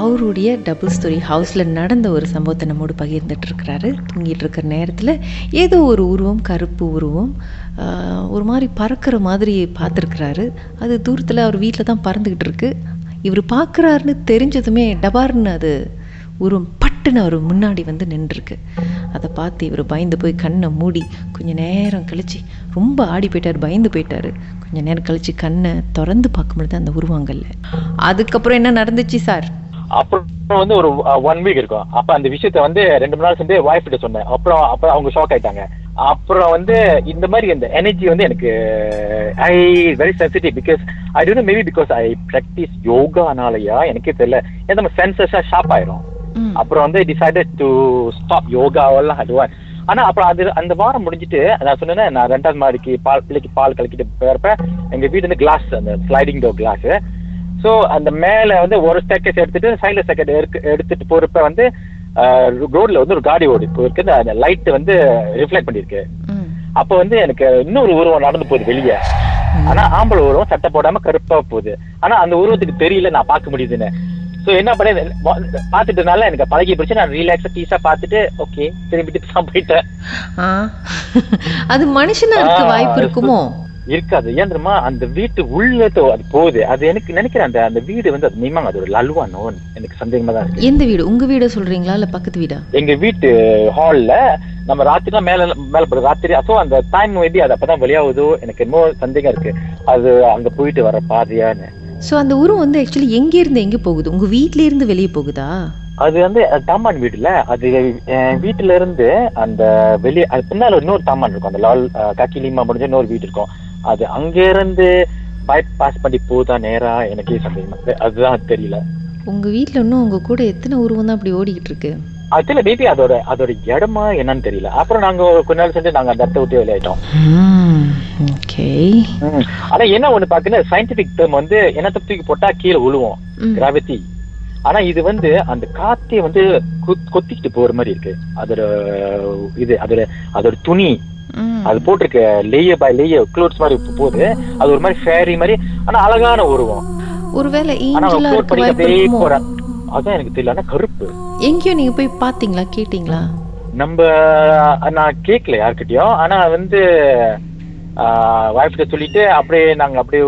அவருடைய double story ஹவுஸில் நடந்த ஒரு சம்பவத்தை நம்மோடு பகிர்ந்துட்டு இருக்கிறாரு தூங்கிட்டு இருக்கிற நேரத்தில் ஏதோ ஒரு உருவம் கருப்பு உருவம் ஒரு மாதிரி பறக்கிற மாதிரி பார்த்துருக்குறாரு. அது தூரத்தில் அவர் வீட்டில் தான் பறந்துக்கிட்டு இருக்கு இவர் பார்க்குறாருன்னு தெரிஞ்சதுமே டபார்னு அது உருவம் பட்டுன்னு அவர் முன்னாடி வந்து நின்றுருக்கு. அதை பார்த்து இவர் பயந்து போய் கண்ணை மூடி கொஞ்ச நேரம் கழிச்சு ரொம்ப ஆடி போயிட்டார் பயந்து போயிட்டார். கொஞ்ச நேரம் கழித்து கண்ணை திறந்து பார்க்கும்பொழுது அந்த உருவங்கள்ல. அதுக்கப்புறம் என்ன நடந்துச்சு சார்? அப்புறம் வந்து ஒரு ஒன் வீக் இருக்கும். அப்ப அந்த விஷயத்த வந்து ரெண்டு மூணு நாள் சென்று ஒய்ஃப் கிட்ட சொன்னேன். அப்புறம் அப்ப அவங்க ஷாக் ஆயிட்டாங்க. அப்புறம் வந்து இந்த மாதிரி இந்த எனர்ஜி வந்து எனக்கு I very sensitive because I don't maybe because I practice யோகானாலயா எனக்கே தெரியல. ஏன் நம்ம சென்சஸா ஷார்ப் ஆயிரும். அப்புறம் வந்து டிசைடட் டு ஸ்டாப் யோகா எல்லாம் அதுவான் ஆனா அப்புறம் அது அந்த வாரம் முடிஞ்சிட்டு நான் சொன்னேன் நான் ரெண்டாவது மாடிக்கு பால் பிள்ளைக்கு பால் கலக்கிட்டு போறப்ப எங்க வீடு வந்து கிளாஸ் அந்த ஸ்லைடிங் டோர் கிளாஸ் ஸோ அந்த மேல வந்து ஒரு ஸ்டெக்கஸ் எடுத்துட்டு சைட்ல ஸ்டெக்கெட் எடுத்துட்டு போறப்ப வந்து ரோட்ல வந்து ஒரு காடி ஓடி போயிருக்கு. அந்த லைட் வந்து ரிஃப்ளெக்ட் பண்ணிருக்கு. அப்ப வந்து எனக்கு இன்னொரு உருவம் நடந்து போகுது வெளியே. ஆனா ஆம்பளை உருவம் சட்டை போடாம கருப்பா போகுது. ஆனா அந்த உருவத்துக்கு தெரியல நான் பார்க்க முடியுதுன்னு. சோ என்ன பண்ணேன் பாத்துட்டனால எனக்கு பழகி போச்சு. நான் ரிலாக்ஸா பீஸா பார்த்துட்டு ஓகே திரும்பிட்டு போயிட்டேன். அது மனுஷனா இருக்க வாய்ப்பு இருக்குமோ? இருக்காது. ஏன் தெரியுமா? அந்த வீட்டு உள்ள அது போகுது. அது எனக்கு நினைக்கிறேன் அந்த அந்த வீடு வந்து அது நியமாங்க அது ஒரு லல்வானோ எனக்கு சந்தேகமா தான் இருக்கு. எந்த வீடு? உங்க வீட சொல்றீங்களா? இல்ல பக்கத்து வீடா? எங்க வீட்டு ஹால்ல நம்ம ராத்திரி மேல மேல போடுற ராத்திரி சோ அந்த டைம் மேபி அது அப்பதான் வெளியாகுதோ? எனக்கு இன்னும் சந்தேகம் இருக்கு. அது அங்க போயிட்டு வர பாதையான்னு. சோ அந்த உருவம் வந்து ஆக்சுவலி எங்க இருந்து எங்க போகுது? உங்க வீட்ல இருந்து வெளியே போகுதா? அது வந்து தாமான் வீடுல அது வீட்டுல இருந்து அந்த வெளியே அது பின்னால இன்னொரு தாமான் இருக்கும். அந்த லால் காக்கிலிமா முடிஞ்ச இன்னொரு வீடு இருக்கும். அது அங்க இருந்து பைபாஸ் பண்ணி போதா நேரா எனக்கே சந்தேகமா. அதுதான் தெரியல. உங்க வீட்ல இன்னும் உங்க கூட எத்தனை உருவம் தான் அப்படி ஓடிக்கிட்டு இருக்கு? அதுல மேபி அதோட அதோட இடமா என்னன்னு தெரியல. அப்புறம் நாங்க கொஞ்ச நாள் சென்று நாங்க அந்த இடத்த விட்டு வெளியாயிட்டோம். ஓகே. ஆனா என்ன ஒண்ணு பாத்தீங்கன்னா சயின்டிபிக் டேர்ம் வந்து என்ன தூக்கி போட்டா கீழே விழுவோம் கிராவிட்டி ஆனா இது வந்து அந்த காத்தே வந்து கொத்- கொத்திக்கிட்டு போற மாதிரி இருக்கு. அதோட இது அதோட அதோட துணி. அது போட்டிருக்க லேயர் பை லேயர் க்ளோத்ஸ் மாதிரி போகுது அது ஒரு மாதிரி ஃபேரி மாதிரி ஆனா அழகான உருவம். ஒருவேளை ஏஞ்சலா இருக்க வாய்ப்பு அதான் எனக்கு தெரியல ஆனா கருப்பு. எங்கேயோ நீங்க போய் பாத்தீங்களா கேட்டீங்களா? நம்ம நான் கேட்கல யார்கிட்டயும் ஆனா வந்து ஒய்ஃப்கிட்ட சொல்லிட்டு அப்படியே நாங்க அப்படியே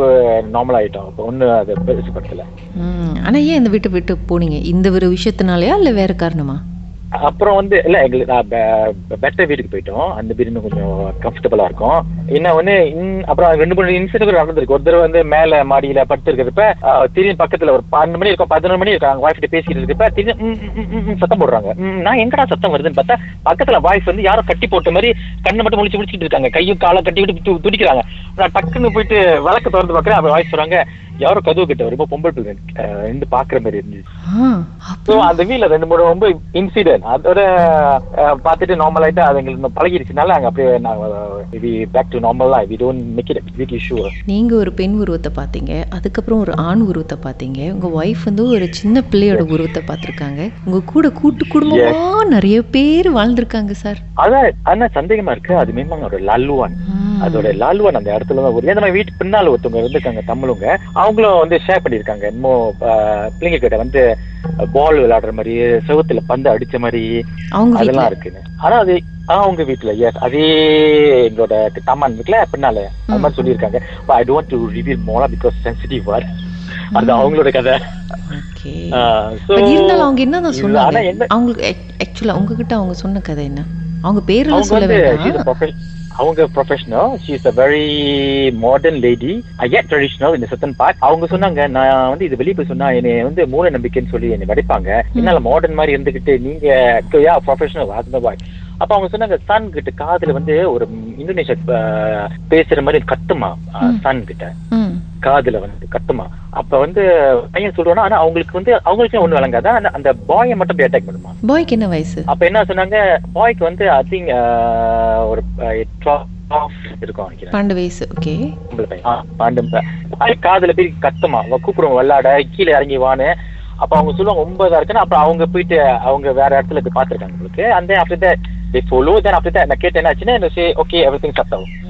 நார்மல் ஆயிட்டோம். ஒண்ணு அதை பெருசு படுத்தல. ஆனா ஏன் இந்த வீட்டை விட்டு போனீங்க? இந்த ஒரு விஷயத்தினாலயா இல்ல வேற காரணமா? அப்புறம் வந்து இல்ல எங்களுக்கு பெட்டர் வீட்டுக்கு போயிட்டோம். அந்த வீடு இன்னும் கொஞ்சம் கம்ஃபர்டபுளா இருக்கும். என்ன வந்து இன்- அப்புறம் ரெண்டு மூணு இன்சிடென்ட் நடந்திருக்கு. ஒரு தடவை வந்து மேல மாடியில படுத்து இருக்கிறப்ப திடீர்னு பக்கத்துல ஒரு பன்னெண்டு மணி இருக்கும் பதினொரு மணி இருக்கும். அவங்க வாய்ஃப் கிட்ட பேசிட்டு இருக்கப்ப திடீர்னு சத்தம் போடுறாங்க. நான் எங்கடா சத்தம் வருதுன்னு பார்த்தா பக்கத்துல வாய்ஸ் வந்து யாரோ கட்டி போட்ட மாதிரி கண்ணை மட்டும் முழிச்சு முடிச்சுட்டு இருக்காங்க. கையும் காலை கட்டி விட்டு துடிக்கிறாங்க. நான் டக்குன்னு போயிட்டு விளக்கு திறந்து பார்க்குறேன். அப்புறம் வாய்ஸ் சொல்றாங்க யாரோ கதவு கிட்ட ரொம்ப பொம்பளை பிள்ளை இருந்து பாக்குற மாதிரி இருந்துச்சு. அந்த வீட்ல ரெண்டு மூணு ரொம்ப இன்சிடென்ட் அதோட அஹ், பார்த்துட்டு நார்மல் ஆயிட்டு அது எங்களுக்கு பழகிடுச்சுனால அங்க அப்படியே நாங்க we back to normal we don't make it big issue நீங்க ஒரு பெண் உருவத்தை பார்த்தீங்க அதுக்கப்புறம் ஒரு ஆண் உருவத்தை பார்த்தீங்க உங்க ஒய்ஃப் வந்து ஒரு சின்ன பிள்ளையோட உருவத்தை பார்த்திருக்காங்க. உங்க கூட கூட்டு குடும்பமா நிறைய பேர் வாழ்ந்திருக்காங்க சார். அதான் ஆனா சந்தேகமா இருக்கு. அது மீமாங்க ஒரு லல்லுவான். அதோட லால்வான் அந்த இடத்துல தான் ஒரு ஏன்னா வீட்டு பின்னால ஒருத்தவங்க இருந்திருக்காங்க தமிழுங்க. அவங்களும் வந்து ஷேர் பண்ணியிருக்காங்க. இன்னும் அஹ், பிள்ளைங்க கிட்ட வந்து பால் விளையாடுற மாதிரி செவுத்துல பந்து அடிச்ச மாதிரி. அவங்க அதெல்லாம் இருக்குன்னு ஆனா அது ஆ உங்க வீட்டுல எஸ் அதே எங்களோட தம்மான் வீட்டுல பின்னால. அது மாதிரி சொல்லியிருக்காங்க. ஐ டோன்ட் டு ரிவீல் மோலா பிகாஸ் சென்சிட்டிவ் வார் அது அவங்களோட கதை. இருந்தாலும் அவங்க என்னதான் சொன்னாங்க? அவங்களுக்கு ஆக்சுவலா உங்ககிட்ட அவங்க சொன்ன கதை என்ன? அவங்க பேரெல்லாம் அவங்க சொல்ல வேண்டாம். அவங்க professional she is a very modern lady ஐயா ட்ரெடிஷனல் இந்த சத்தன் பார்ட் அவங்க சொன்னாங்க நான் வந்து இது வெளியே போய் சொன்னா என்னை வந்து மூல நம்பிக்கைன்னு சொல்லி என்னை வடிப்பாங்க. என்னால மாடர்ன் மாதிரி இருந்துகிட்டு நீங்க யா ப்ரொஃபஷனல் அந்த பாய் அப்ப அவங்க சொன்னாங்க சன் கிட்ட காதுல வந்து ஒரு இந்தோனேஷியா பேசுற மாதிரி கத்துமா சன் கிட்ட. காதுல வந்து கத்துமா அப்ப வந்து பையன் சொல்றானா ஆனா அவங்களுக்கு வந்து அவங்களுக்கு ஒண்ணு விளங்காது? அந்த பாயை மட்டும் போய் அட்டாக் பண்ணுமா? பாய்க்கு என்ன வயசு? அப்ப என்ன சொன்னாங்க பாய்க்கு வந்து ஐ திங்க் ஒரு டுவெல் இருக்கும் பன்னெண்டு வயசு ஓகே காதுல போய் கத்துமா. கூப்பிடுவோம் விளையாட கீழே இறங்கி வான்னு. அப்ப அவங்க சொல்லுவாங்க ஒன்பதா இருக்குன்னு. அப்புறம் அவங்க போயிட்டு அவங்க வேற இடத்துல போய் பாத்துருக்காங்க உங்களுக்கு. அந்த follow then after that நான் கேட்டேன் என்னாச்சுன்னா ஓகே எவ்ரிதிங் சத்தம் ம்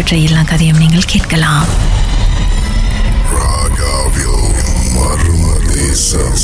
பெற்ற எல்லா கதையும் நீங்கள் கேட்கலாம் ராகாவில் மர்ம தேசம்